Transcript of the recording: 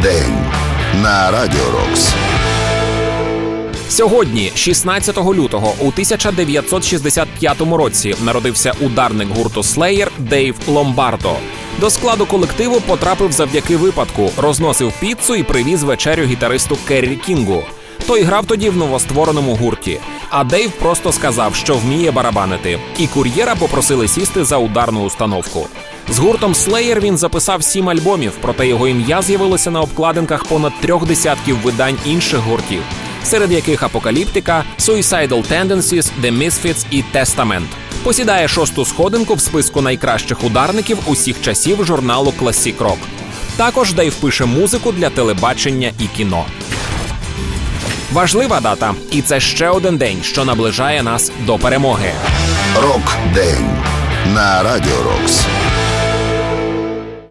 Рок-день на Радіо Рокс. Сьогодні, 16 лютого, у 1965 році, народився ударник гурту Slayer Дейв Ломбардо. До складу колективу потрапив завдяки випадку, розносив піцу і привіз вечерю гітаристу Керрі Кінгу. Той грав тоді в новоствореному гурті. А Дейв просто сказав, що вміє барабанити, і кур'єра попросили сісти за ударну установку. З гуртом Slayer він записав сім альбомів, проте його ім'я з'явилося на обкладинках понад трьох десятків видань інших гуртів, серед яких Апокаліптика, Suicidal Tendencies, The Misfits і Testament. Посідає шосту сходинку в списку найкращих ударників усіх часів журналу Classic Rock. Також Дейв пише музику для телебачення і кіно. Важлива дата, і це ще один день, що наближає нас до перемоги. Рок-день на Радіо Рокс.